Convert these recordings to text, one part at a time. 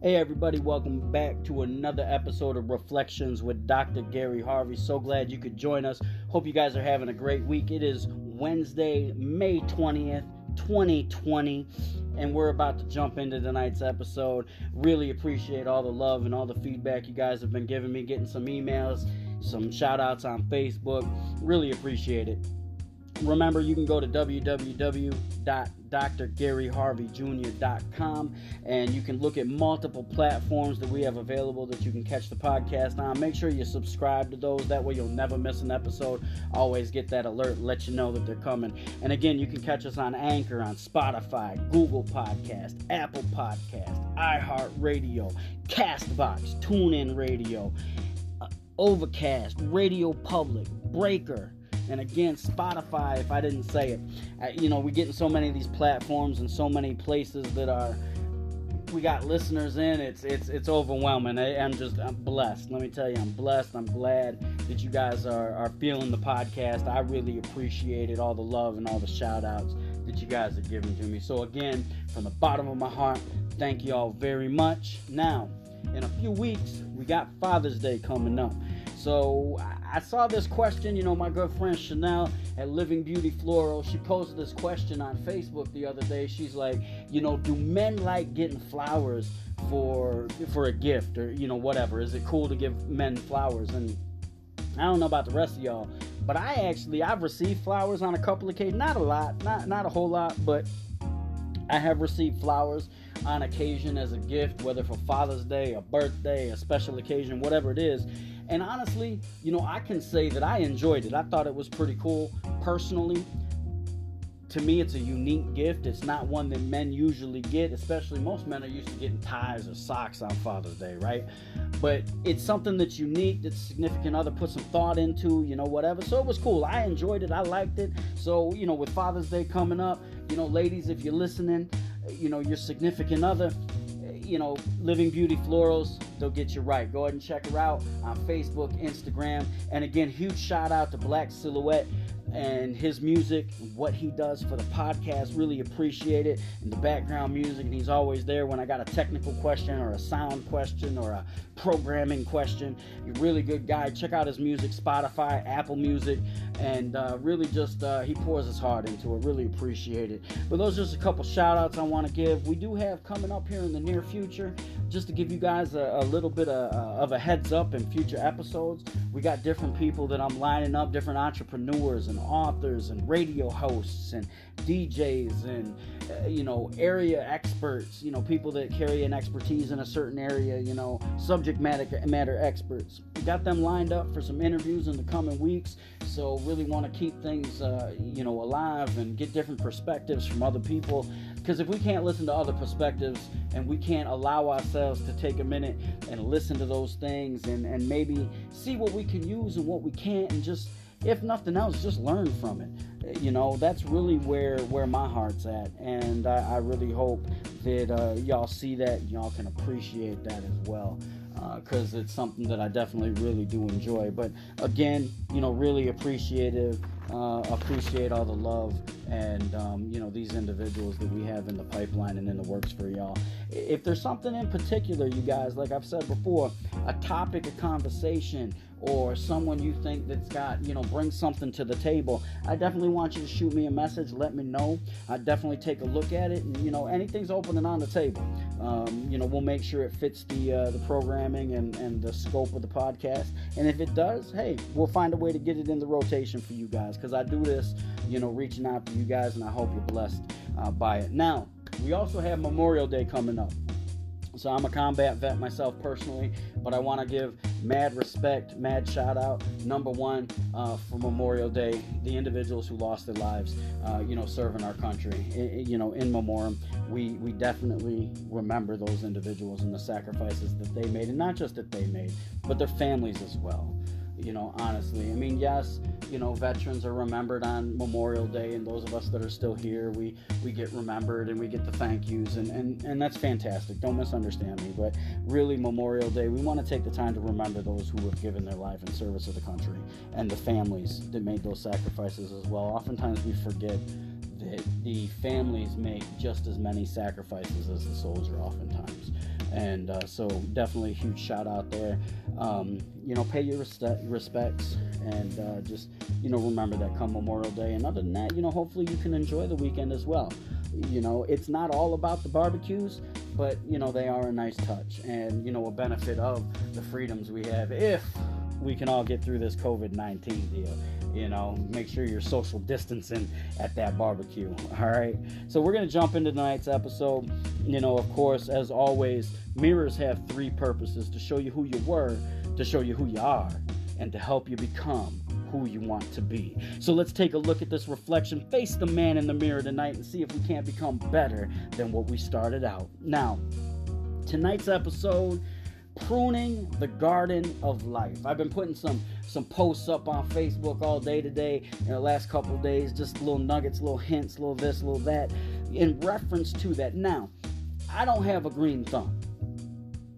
Hey, everybody, welcome back to another episode of Reflections with Dr. Gary Harvey. So glad you could join us. Hope you guys are having a great week. It is Wednesday, May 20th, 2020, and we're about to jump into tonight's episode. Really appreciate all the love and all the feedback you guys have been giving me, getting some emails, some shout outs on Facebook. Really appreciate it. Remember, you can go to www.drgaryharveyjr.com and you can look at multiple platforms that we have available that you can catch the podcast on. Make sure you subscribe to those. That way, you'll never miss an episode. Always get that alert, let you know that they're coming. And again, you can catch us on Anchor, on Spotify, Google Podcast, Apple Podcast, iHeartRadio, Castbox, TuneIn Radio, uh, Overcast, Radio Public, Breaker and again, Spotify, if I didn't say it, uh, you know, we're getting so many of these platforms and so many places that are we got listeners in. It's it's it's overwhelming. I, am just I'm blessed. Let me tell you, I'm blessed. I'm glad that you guys are, are feeling the podcast. I really appreciated all the love and all the shout outs that you guys are giving to me. So again, from the bottom of my heart, thank you all very much. Now, in a few weeks, we got Father's Day coming up. So I saw this question, you know, my good friend Chanel at Living Beauty Floral, she posted this question on Facebook the other day. She's like, you know, do men like getting flowers for for a gift or you know whatever? Is it cool to give men flowers? And I don't know about the rest of y'all, but I actually I've received flowers on a couple of occasions, not a lot, not not a whole lot, but I have received flowers on occasion as a gift, whether for Father's Day, a birthday, a special occasion, whatever it is. And honestly, you know, I can say that I enjoyed it. I thought it was pretty cool personally. To me, it's a unique gift. It's not one that men usually get, especially most men are used to getting ties or socks on Father's Day, right? But it's something that's unique, that significant other put some thought into, you know, whatever. So it was cool. I enjoyed it. I liked it. So, you know, with Father's Day coming up, you know, ladies, if you're listening, you know, your significant other, you know, Living Beauty Florals, they'll get you right. Go ahead and check her out on Facebook, Instagram. And again, huge shout out to Black Silhouette and his music, what he does for the podcast. Really appreciate it. And the background music, and he's always there when I got a technical question or a sound question or a programming question. He's a really good guy. Check out his music, Spotify, Apple Music, and uh, really just uh, he pours his heart into it. Really appreciate it. But those are just a couple shout outs I want to give. We do have coming up here in the near future, just to give you guys a, a little bit of, uh, of a heads up in future episodes. We got different people that I'm lining up, different entrepreneurs and and authors and radio hosts and DJs and uh, you know area experts, you know people that carry an expertise in a certain area, you know subject matter matter experts. We got them lined up for some interviews in the coming weeks. So really want to keep things uh, you know alive and get different perspectives from other people. Because if we can't listen to other perspectives and we can't allow ourselves to take a minute and listen to those things and, and maybe see what we can use and what we can't and just if nothing else, just learn from it. You know, that's really where where my heart's at, and I, I really hope that uh, y'all see that, y'all can appreciate that as well because uh, it's something that I definitely really do enjoy. But again, you know, really appreciative, uh, appreciate all the love and um, you know these individuals that we have in the pipeline and in the works for y'all. If there's something in particular, you guys, like I've said before, a topic, a conversation, or someone you think that's got, you know, bring something to the table, I definitely want you to shoot me a message. Let me know. I definitely take a look at it, and you know, anything's open and on the table. Um, you know, we'll make sure it fits the uh, the programming and and the scope of the podcast. And if it does, hey, we'll find a way to get it in the rotation for you guys because I do this, you know, reaching out to you guys, and I hope you're blessed uh, by it. Now, we also have Memorial Day coming up. So I'm a combat vet myself personally, but I want to give mad respect, mad shout out. Number one uh, for Memorial Day, the individuals who lost their lives, uh, you know, serving our country. you know, in memoriam, we we definitely remember those individuals and the sacrifices that they made, and not just that they made, but their families as well you know, honestly. I mean, yes, you know, veterans are remembered on Memorial Day, and those of us that are still here, we, we get remembered and we get the thank yous, and, and, and that's fantastic. Don't misunderstand me, but really, Memorial Day, we want to take the time to remember those who have given their life in service of the country and the families that made those sacrifices as well. Oftentimes we forget that the families make just as many sacrifices as the soldier, oftentimes. And uh, so, definitely a huge shout out there. Um, you know, pay your respects and uh, just, you know, remember that come Memorial Day. And other than that, you know, hopefully you can enjoy the weekend as well. You know, it's not all about the barbecues, but, you know, they are a nice touch and, you know, a benefit of the freedoms we have if we can all get through this COVID 19 deal. You know, make sure you're social distancing at that barbecue. All right. So, we're going to jump into tonight's episode. You know, of course, as always, mirrors have three purposes to show you who you were, to show you who you are, and to help you become who you want to be. So let's take a look at this reflection, face the man in the mirror tonight, and see if we can't become better than what we started out. Now, tonight's episode pruning the garden of life. I've been putting some some posts up on Facebook all day today in the last couple days, just little nuggets, little hints, little this, little that, in reference to that. Now, I don't have a green thumb.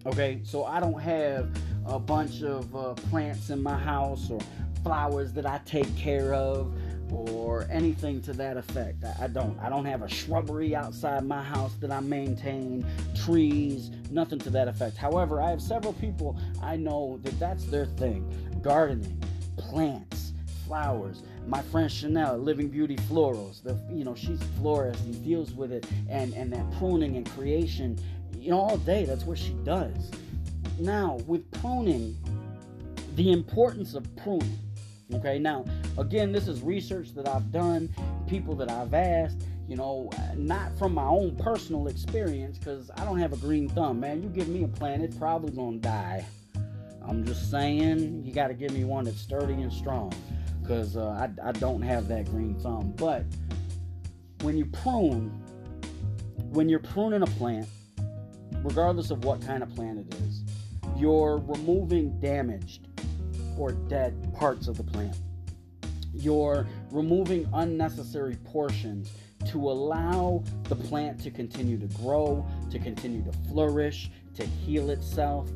Okay, so I don't have a bunch of uh, plants in my house or flowers that I take care of or anything to that effect. I, I, don't. I don't have a shrubbery outside my house that I maintain, trees, nothing to that effect. However, I have several people I know that that's their thing: gardening, plants, flowers. My friend Chanel, Living Beauty Florals, the you know she's florist and deals with it, and and that pruning and creation, you know all day. That's what she does. Now with pruning, the importance of pruning Okay, now again, this is research that I've done, people that I've asked, you know, not from my own personal experience, because I don't have a green thumb, man. You give me a plant, it's probably gonna die. I'm just saying, you got to give me one that's sturdy and strong, because uh, I, I don't have that green thumb. But when you prune, when you're pruning a plant, regardless of what kind of plant it is, you're removing damaged or dead parts of the plant. You're removing unnecessary portions to allow the plant to continue to grow, to continue to flourish, to heal itself.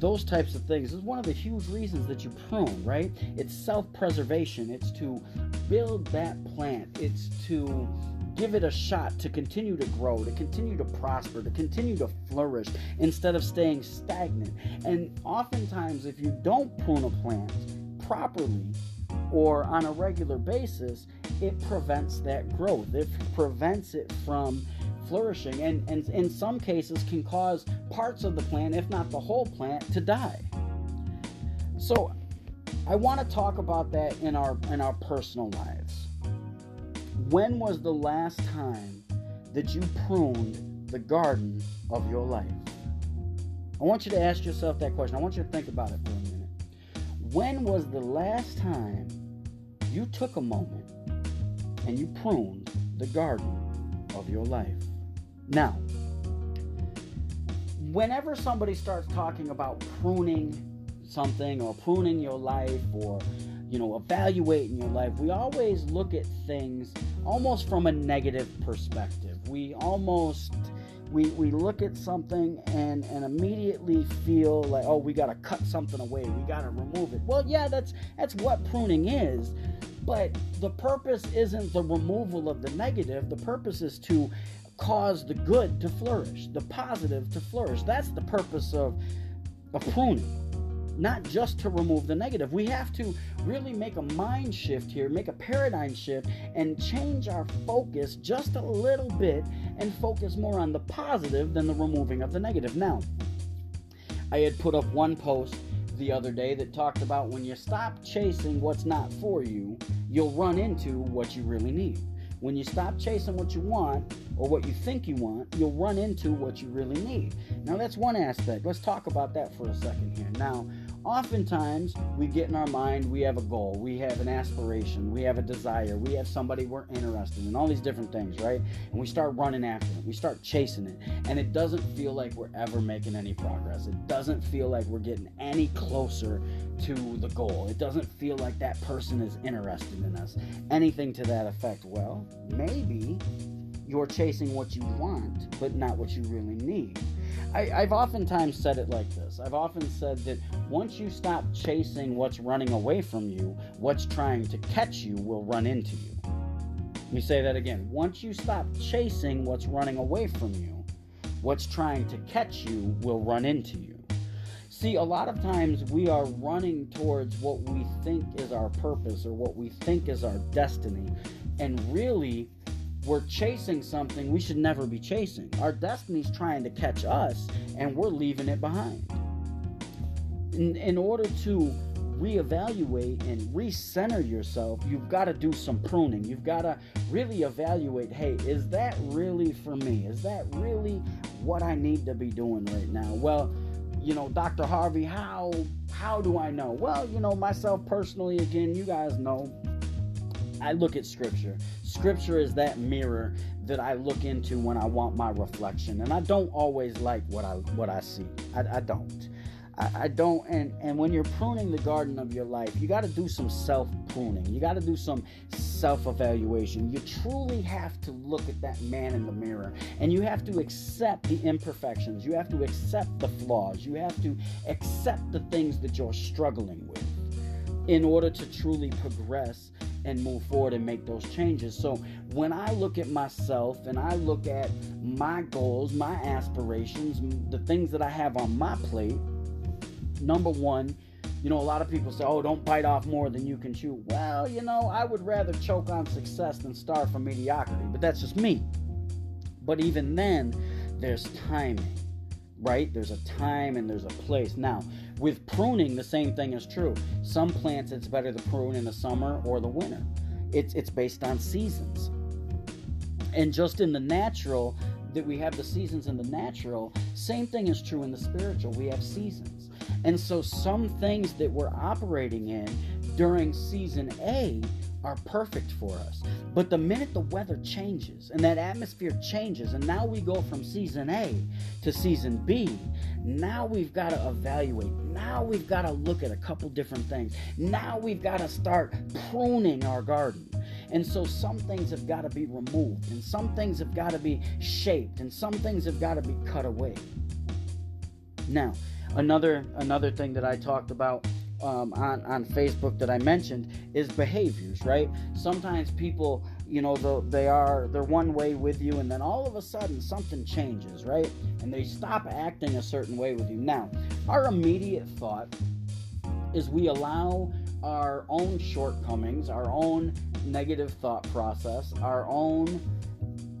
Those types of things is one of the huge reasons that you prune, right? It's self preservation, it's to build that plant, it's to give it a shot to continue to grow, to continue to prosper, to continue to flourish instead of staying stagnant. And oftentimes, if you don't prune a plant properly or on a regular basis, it prevents that growth. It prevents it from flourishing and, and in some cases can cause parts of the plant, if not the whole plant, to die. So I want to talk about that in our in our personal lives. When was the last time that you pruned the garden of your life? I want you to ask yourself that question. I want you to think about it for a minute. When was the last time you took a moment and you pruned the garden of your life? Now, whenever somebody starts talking about pruning something or pruning your life or you know evaluate in your life we always look at things almost from a negative perspective. We almost we, we look at something and, and immediately feel like oh we got to cut something away we got to remove it. Well yeah that's that's what pruning is but the purpose isn't the removal of the negative the purpose is to cause the good to flourish the positive to flourish. That's the purpose of, of pruning not just to remove the negative. We have to really make a mind shift here, make a paradigm shift, and change our focus just a little bit and focus more on the positive than the removing of the negative. Now, I had put up one post the other day that talked about when you stop chasing what's not for you, you'll run into what you really need. When you stop chasing what you want or what you think you want, you'll run into what you really need. Now, that's one aspect. Let's talk about that for a second here. Now, oftentimes we get in our mind we have a goal we have an aspiration we have a desire we have somebody we're interested in all these different things right? And we start running after it we start chasing it. And it doesn't feel like we're ever making any progress. It doesn't feel like we're getting any closer to the goal. It doesn't feel like that person is interested in us. Anything to that effect? Well maybe you're chasing what you want but not what you really need I, I've oftentimes said it like this. I've often said that once you stop chasing what's running away from you, what's trying to catch you will run into you. Let me say that again. Once you stop chasing what's running away from you, what's trying to catch you will run into you. See, a lot of times we are running towards what we think is our purpose or what we think is our destiny, and really we're chasing something we should never be chasing. Our destiny's trying to catch us, and we're leaving it behind. In, in order to reevaluate and recenter yourself, you've got to do some pruning. You've got to really evaluate hey, is that really for me? Is that really what I need to be doing right now? Well, you know, Dr. Harvey, how how do I know? Well, you know, myself personally again, you guys know I look at scripture. Scripture is that mirror that I look into when I want my reflection. And I don't always like what I what I see. I, I don't. I, I, don't and and when you're pruning the garden of your life, you gotta do some self-pruning. You gotta do some self-evaluation. You truly have to look at that man in the mirror and you have to accept the imperfections. You have to accept the flaws. You have to accept the things that you're struggling with in order to truly progress and move forward and make those changes. So when I look at myself and I look at my goals, my aspirations, the things that I have on my plate, number one, you know, a lot of people say, oh, don't bite off more than you can chew. Well, you know, I would rather choke on success than starve from mediocrity, but that's just me. But even then, there's timing, right? There's a time and there's a place. Now, with pruning, the same thing is true. Some plants it's better to prune in the summer or the winter. It's it's based on seasons. And just in the natural, that we have the seasons in the natural, same thing is true in the spiritual. We have seasons. And so some things that we're operating in during season A are perfect for us. But the minute the weather changes and that atmosphere changes, and now we go from season A to season B, now we've got to evaluate. Now we've got to look at a couple different things. Now we've got to start pruning our garden. And so some things have got to be removed, and some things have got to be shaped, and some things have got to be cut away. Now, another another thing that I talked about um, on on Facebook that I mentioned is behaviors. Right? Sometimes people, you know, they are they're one way with you, and then all of a sudden something changes. Right? And they stop acting a certain way with you. Now, our immediate thought is we allow our own shortcomings, our own negative thought process, our own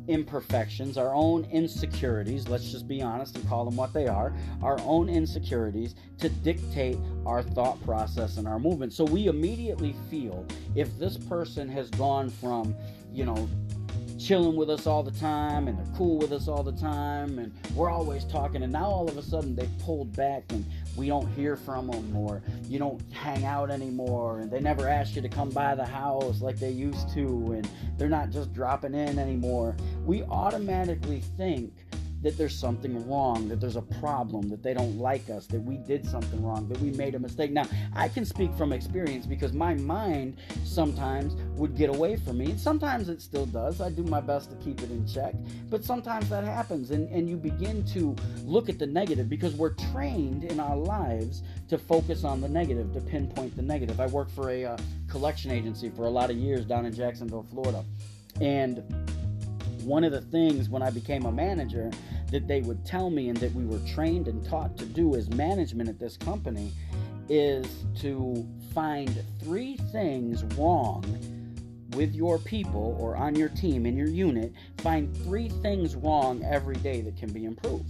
imperfections, our own insecurities, let's just be honest and call them what they are, our own insecurities to dictate our thought process and our movement. So we immediately feel if this person has gone from, you know, chilling with us all the time and they're cool with us all the time and we're always talking and now all of a sudden they pulled back and we don't hear from them or you don't hang out anymore and they never ask you to come by the house like they used to and they're not just dropping in anymore. We automatically think that there's something wrong, that there's a problem, that they don't like us, that we did something wrong, that we made a mistake. Now, I can speak from experience because my mind sometimes would get away from me. And sometimes it still does. I do my best to keep it in check. But sometimes that happens, and, and you begin to look at the negative because we're trained in our lives to focus on the negative, to pinpoint the negative. I worked for a uh, collection agency for a lot of years down in Jacksonville, Florida. And one of the things when I became a manager that they would tell me and that we were trained and taught to do as management at this company is to find three things wrong with your people or on your team in your unit. Find three things wrong every day that can be improved.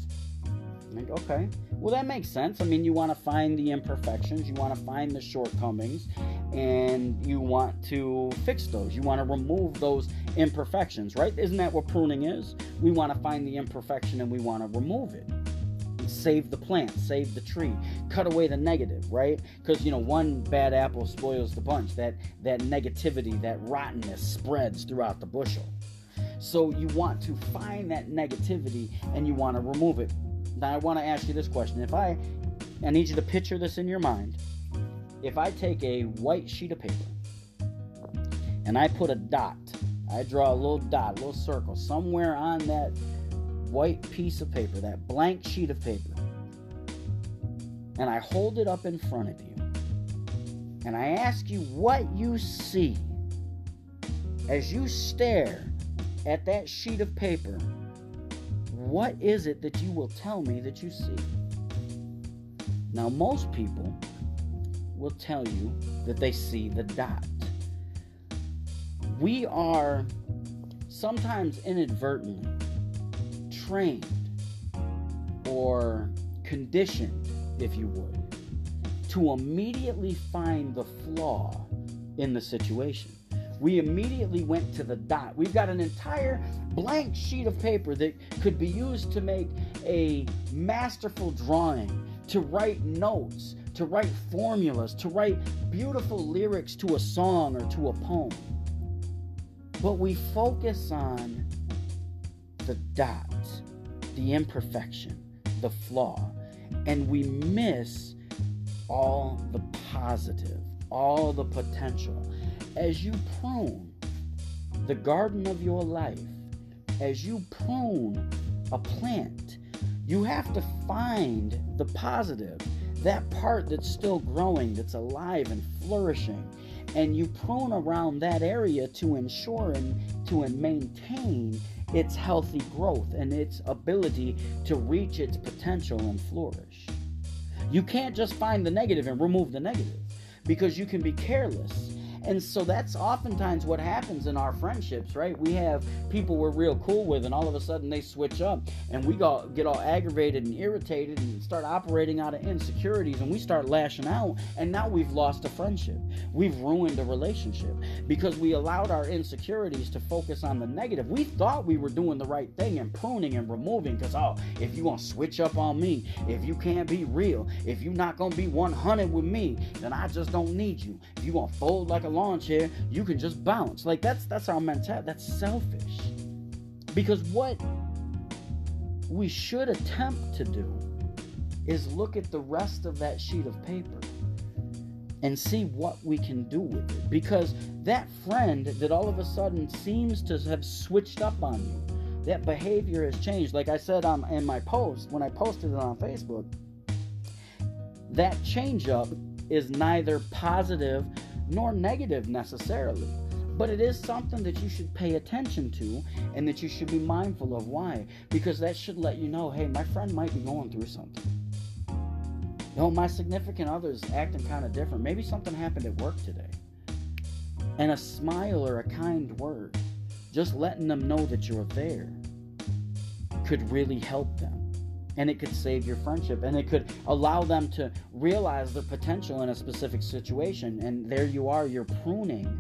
Like, okay, well, that makes sense. I mean, you want to find the imperfections, you want to find the shortcomings, and you want to fix those. You want to remove those imperfections, right? Isn't that what pruning is? We want to find the imperfection and we want to remove it. Save the plant, save the tree, cut away the negative, right? Because you know, one bad apple spoils the bunch. That that negativity, that rottenness spreads throughout the bushel. So you want to find that negativity and you want to remove it. Now I want to ask you this question. If I I need you to picture this in your mind if I take a white sheet of paper and I put a dot, I draw a little dot, a little circle somewhere on that white piece of paper, that blank sheet of paper, and I hold it up in front of you, and I ask you what you see, as you stare at that sheet of paper, what is it that you will tell me that you see? Now, most people will tell you that they see the dot. We are sometimes inadvertently trained or conditioned, if you would, to immediately find the flaw in the situation. We immediately went to the dot. We've got an entire blank sheet of paper that could be used to make a masterful drawing, to write notes, to write formulas, to write beautiful lyrics to a song or to a poem. But we focus on the dot, the imperfection, the flaw, and we miss all the positive, all the potential. As you prune the garden of your life, as you prune a plant, you have to find the positive, that part that's still growing, that's alive and flourishing. And you prune around that area to ensure and to maintain its healthy growth and its ability to reach its potential and flourish. You can't just find the negative and remove the negative because you can be careless and so that's oftentimes what happens in our friendships, right? We have people we're real cool with, and all of a sudden they switch up, and we get all aggravated and irritated and start operating out of insecurities, and we start lashing out, and now we've lost a friendship. We've ruined a relationship because we allowed our insecurities to focus on the negative. We thought we were doing the right thing and pruning and removing because, oh, if you're going to switch up on me, if you can't be real, if you're not going to be 100 with me, then I just don't need you. If you're going to fold like a you can just bounce. Like that's that's our mentality. That's selfish. Because what we should attempt to do is look at the rest of that sheet of paper and see what we can do with it. Because that friend that all of a sudden seems to have switched up on you, that behavior has changed. Like I said on, in my post, when I posted it on Facebook, that change up is neither positive nor negative necessarily. But it is something that you should pay attention to and that you should be mindful of. Why? Because that should let you know hey, my friend might be going through something. You know, my significant other's acting kind of different. Maybe something happened at work today. And a smile or a kind word, just letting them know that you're there, could really help them and it could save your friendship and it could allow them to realize their potential in a specific situation. And there you are you're pruning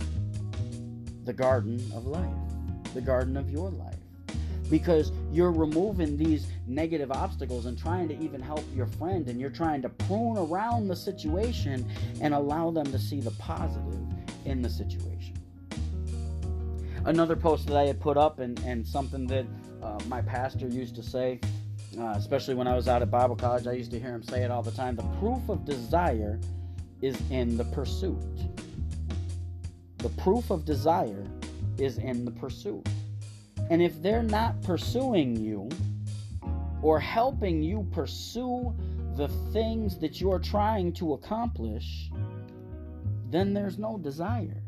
the garden of life the garden of your life. Because you're removing these negative obstacles and trying to even help your friend and you're trying to prune around the situation and allow them to see the positive in the situation. Another post that i had put up and, and something that uh, my pastor used to say uh, especially when I was out at Bible college, I used to hear him say it all the time. The proof of desire is in the pursuit. The proof of desire is in the pursuit. And if they're not pursuing you or helping you pursue the things that you're trying to accomplish, then there's no desire.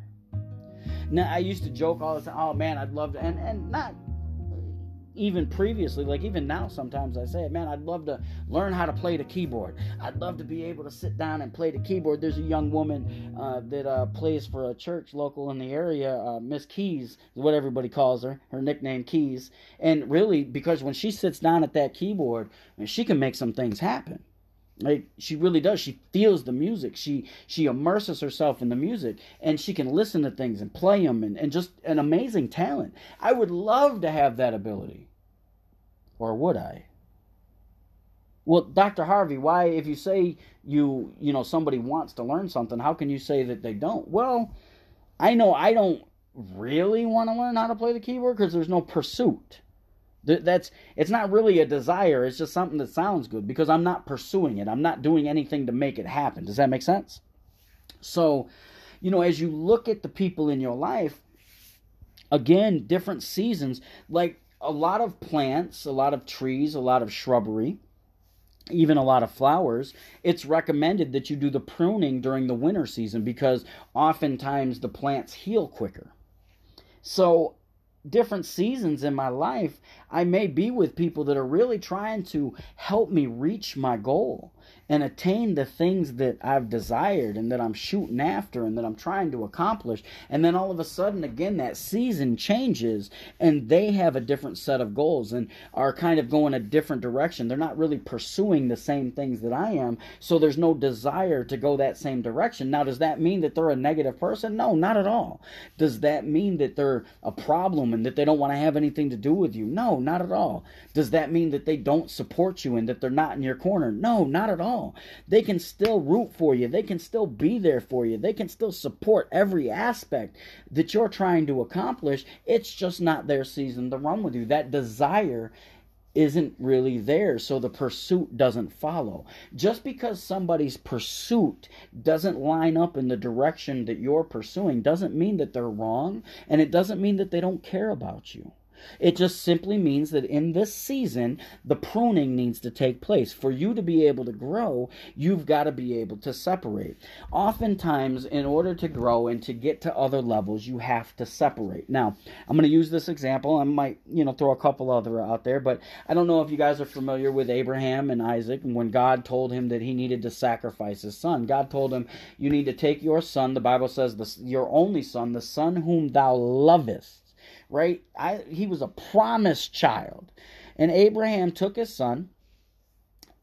Now, I used to joke all the time, oh man, I'd love to, and, and not even previously, like even now, sometimes I say, man, I'd love to learn how to play the keyboard. I'd love to be able to sit down and play the keyboard. There's a young woman uh, that uh, plays for a church local in the area, uh, Miss Keys, is what everybody calls her. Her nickname Keys, and really because when she sits down at that keyboard, she can make some things happen. Like she really does. She feels the music. She she immerses herself in the music, and she can listen to things and play them, and, and just an amazing talent. I would love to have that ability, or would I? Well, Dr. Harvey, why if you say you you know somebody wants to learn something, how can you say that they don't? Well, I know I don't really want to learn how to play the keyboard because there's no pursuit. That's it's not really a desire. It's just something that sounds good because I'm not pursuing it. I'm not doing anything to make it happen. Does that make sense? So, you know, as you look at the people in your life, again, different seasons, like a lot of plants, a lot of trees, a lot of shrubbery, even a lot of flowers, it's recommended that you do the pruning during the winter season because oftentimes the plants heal quicker. So, different seasons in my life, I may be with people that are really trying to help me reach my goal and attain the things that I've desired and that I'm shooting after and that I'm trying to accomplish. And then all of a sudden, again, that season changes and they have a different set of goals and are kind of going a different direction. They're not really pursuing the same things that I am. So there's no desire to go that same direction. Now, does that mean that they're a negative person? No, not at all. Does that mean that they're a problem and that they don't want to have anything to do with you? No, not at all. Does that mean that they don't support you and that they're not in your corner? No, not at all. They can still root for you. They can still be there for you. They can still support every aspect that you're trying to accomplish. It's just not their season to run with you. That desire isn't really there, so the pursuit doesn't follow. Just because somebody's pursuit doesn't line up in the direction that you're pursuing doesn't mean that they're wrong, and it doesn't mean that they don't care about you. It just simply means that in this season, the pruning needs to take place. For you to be able to grow, you've got to be able to separate. Oftentimes, in order to grow and to get to other levels, you have to separate. Now, I'm going to use this example. I might, you know, throw a couple other out there, but I don't know if you guys are familiar with Abraham and Isaac and when God told him that he needed to sacrifice his son. God told him, You need to take your son, the Bible says, the, your only son, the son whom thou lovest right? I, he was a promised child. And Abraham took his son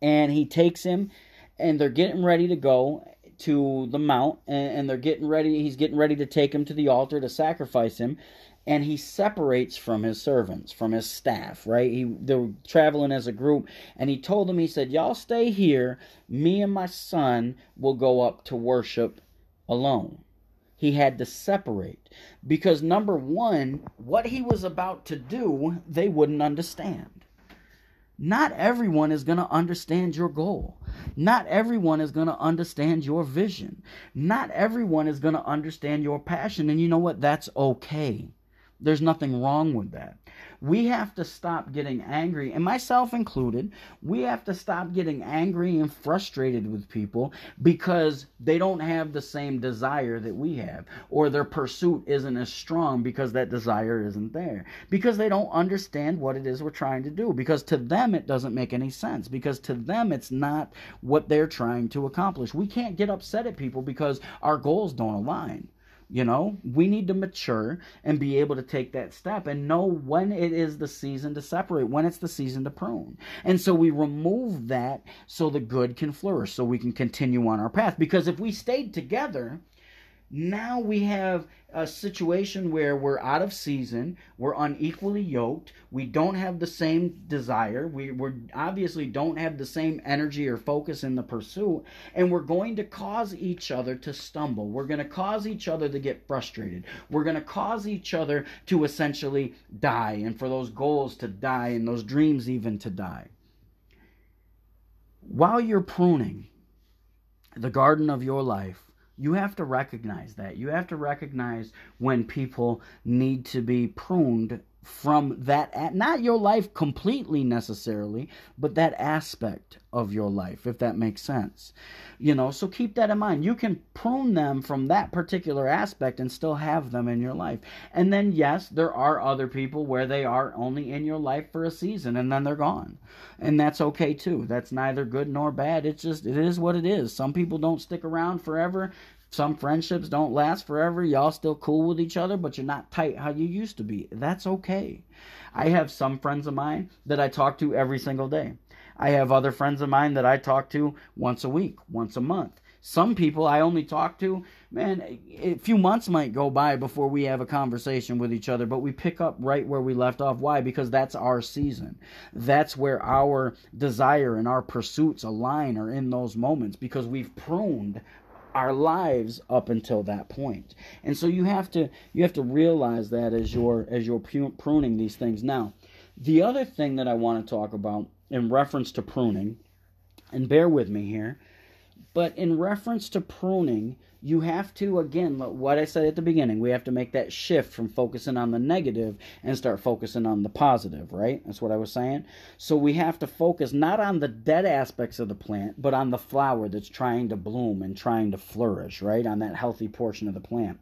and he takes him and they're getting ready to go to the mount and, and they're getting ready he's getting ready to take him to the altar to sacrifice him and he separates from his servants, from his staff, right? He they were traveling as a group, and he told them, he said, Y'all stay here, me and my son will go up to worship alone he had to separate. Because, number one, what he was about to do, they wouldn't understand. Not everyone is going to understand your goal. Not everyone is going to understand your vision. Not everyone is going to understand your passion. And you know what? That's okay. There's nothing wrong with that. We have to stop getting angry, and myself included, we have to stop getting angry and frustrated with people because they don't have the same desire that we have, or their pursuit isn't as strong because that desire isn't there. Because they don't understand what it is we're trying to do. Because to them it doesn't make any sense. Because to them it's not what they're trying to accomplish. We can't get upset at people because our goals don't align. You know, we need to mature and be able to take that step and know when it is the season to separate, when it's the season to prune. And so we remove that so the good can flourish, so we can continue on our path. Because if we stayed together, now we have a situation where we're out of season, we're unequally yoked, we don't have the same desire, we we obviously don't have the same energy or focus in the pursuit, and we're going to cause each other to stumble. We're going to cause each other to get frustrated. We're going to cause each other to essentially die, and for those goals to die, and those dreams even to die. While you're pruning the garden of your life, you have to recognize that. You have to recognize when people need to be pruned from that not your life completely necessarily but that aspect of your life if that makes sense. You know so keep that in mind. You can prune them from that particular aspect and still have them in your life. And then yes there are other people where they are only in your life for a season and then they're gone. And that's okay too. That's neither good nor bad. It's just it is what it is. Some people don't stick around forever some friendships don't last forever. Y'all still cool with each other, but you're not tight how you used to be. That's okay. I have some friends of mine that I talk to every single day. I have other friends of mine that I talk to once a week, once a month. Some people I only talk to, man, a few months might go by before we have a conversation with each other, but we pick up right where we left off. Why? Because that's our season. That's where our desire and our pursuits align are in those moments because we've pruned our lives up until that point. And so you have to you have to realize that as you're as you're pruning these things. Now, the other thing that I want to talk about in reference to pruning, and bear with me here, but in reference to pruning, you have to again what i said at the beginning we have to make that shift from focusing on the negative and start focusing on the positive right? That's what i was saying. So we have to focus not on the dead aspects of the plant but on the flower that's trying to bloom and trying to flourish right? On that healthy portion of the plant.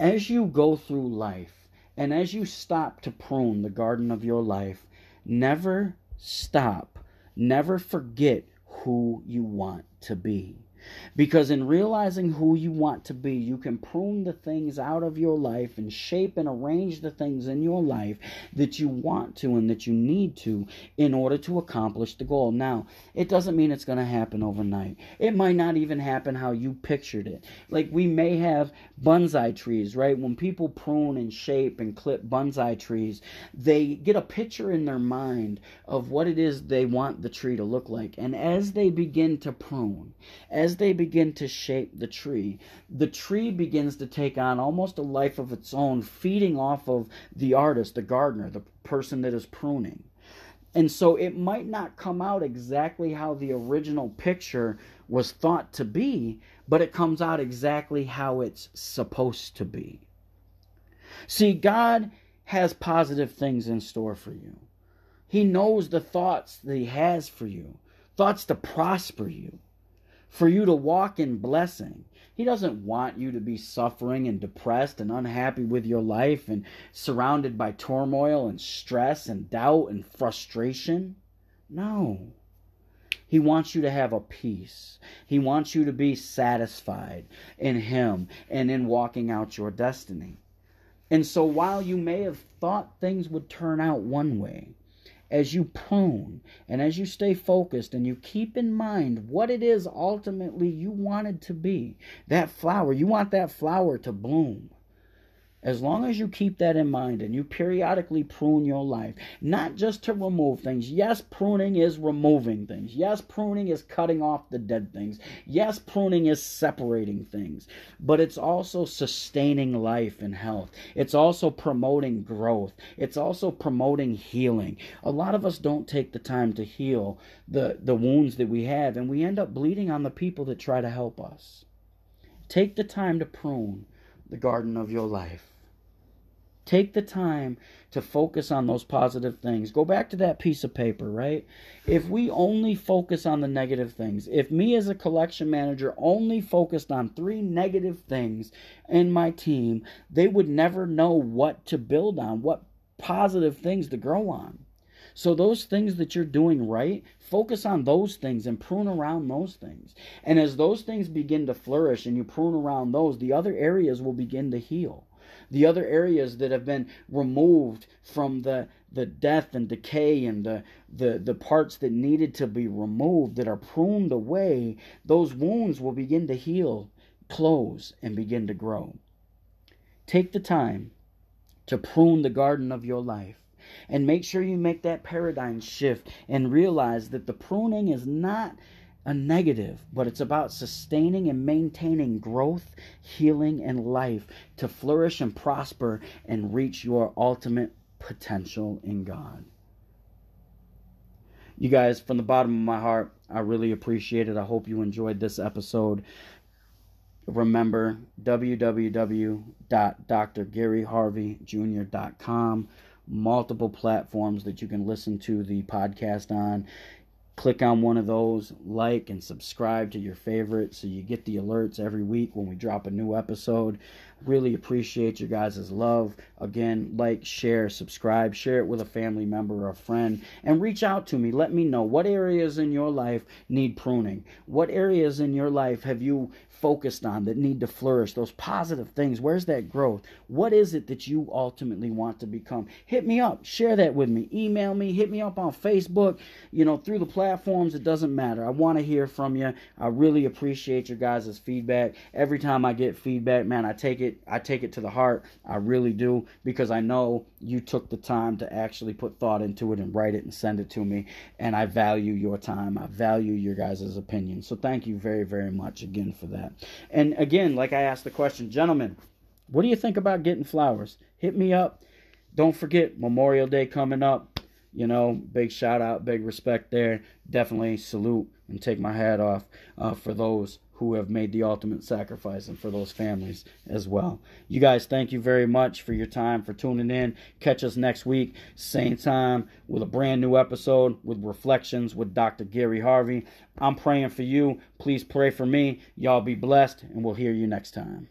As you go through life And as you stop to prune the garden of your life, never stop, never forget who you want to be. Because in realizing who you want to be, you can prune the things out of your life and shape and arrange the things in your life that you want to and that you need to in order to accomplish the goal. Now, it doesn't mean it's going to happen overnight. It might not even happen how you pictured it. Like we may have bonsai trees, right? When people prune and shape and clip bonsai trees, they get a picture in their mind of what it is they want the tree to look like. And as they begin to prune, as they begin to shape the tree, the tree begins to take on almost a life of its own, feeding off of the artist, the gardener, the person that is pruning. And so it might not come out exactly how the original picture was thought to be, but it comes out exactly how it's supposed to be. See, God has positive things in store for you. He knows the thoughts that He has for you, thoughts to prosper you, for you to walk in blessing. He doesn't want you to be suffering and depressed and unhappy with your life and surrounded by turmoil and stress and doubt and frustration. No. He wants you to have a peace. He wants you to be satisfied in Him and in walking out your destiny. And so while you may have thought things would turn out one way, as you prune and as you stay focused and you keep in mind what it is ultimately you wanted to be, that flower, you want that flower to bloom. As long as you keep that in mind and you periodically prune your life, not just to remove things. Yes, pruning is removing things. Yes, pruning is cutting off the dead things. Yes, pruning is separating things. But it's also sustaining life and health. It's also promoting growth. It's also promoting healing. A lot of us don't take the time to heal the, the wounds that we have, and we end up bleeding on the people that try to help us. Take the time to prune the garden of your life. Take the time to focus on those positive things. Go back to that piece of paper, right? If we only focus on the negative things, if me as a collection manager only focused on three negative things in my team, they would never know what to build on, what positive things to grow on. So, those things that you're doing right, focus on those things and prune around those things. And as those things begin to flourish and you prune around those, the other areas will begin to heal the other areas that have been removed from the the death and decay and the, the the parts that needed to be removed that are pruned away those wounds will begin to heal close and begin to grow. Take the time to prune the garden of your life and make sure you make that paradigm shift and realize that the pruning is not a negative, but it's about sustaining and maintaining growth, healing, and life to flourish and prosper and reach your ultimate potential in God. You guys, from the bottom of my heart, I really appreciate it. I hope you enjoyed this episode. Remember www.drgaryharveyjr.com multiple platforms that you can listen to the podcast on click on one of those, like and subscribe to your favorite so you get the alerts every week when we drop a new episode. Really appreciate your guys' love. Again, like, share, subscribe, share it with a family member or a friend, and reach out to me. Let me know what areas in your life need pruning. What areas in your life have you focused on that need to flourish, those positive things. Where's that growth? What is it that you ultimately want to become? Hit me up, share that with me, email me, hit me up on Facebook, you know, through the platforms. It doesn't matter. I want to hear from you. I really appreciate your guys' feedback. Every time I get feedback, man, I take it, I take it to the heart. I really do because I know you took the time to actually put thought into it and write it and send it to me. And I value your time. I value your guys' opinion. So thank you very, very much again for that that. And again, like I asked the question, gentlemen, what do you think about getting flowers? Hit me up. Don't forget Memorial Day coming up. You know, big shout out, big respect there. Definitely salute and take my hat off uh, for those who have made the ultimate sacrifice and for those families as well. You guys, thank you very much for your time, for tuning in. Catch us next week, same time, with a brand new episode with Reflections with Dr. Gary Harvey. I'm praying for you. Please pray for me. Y'all be blessed, and we'll hear you next time.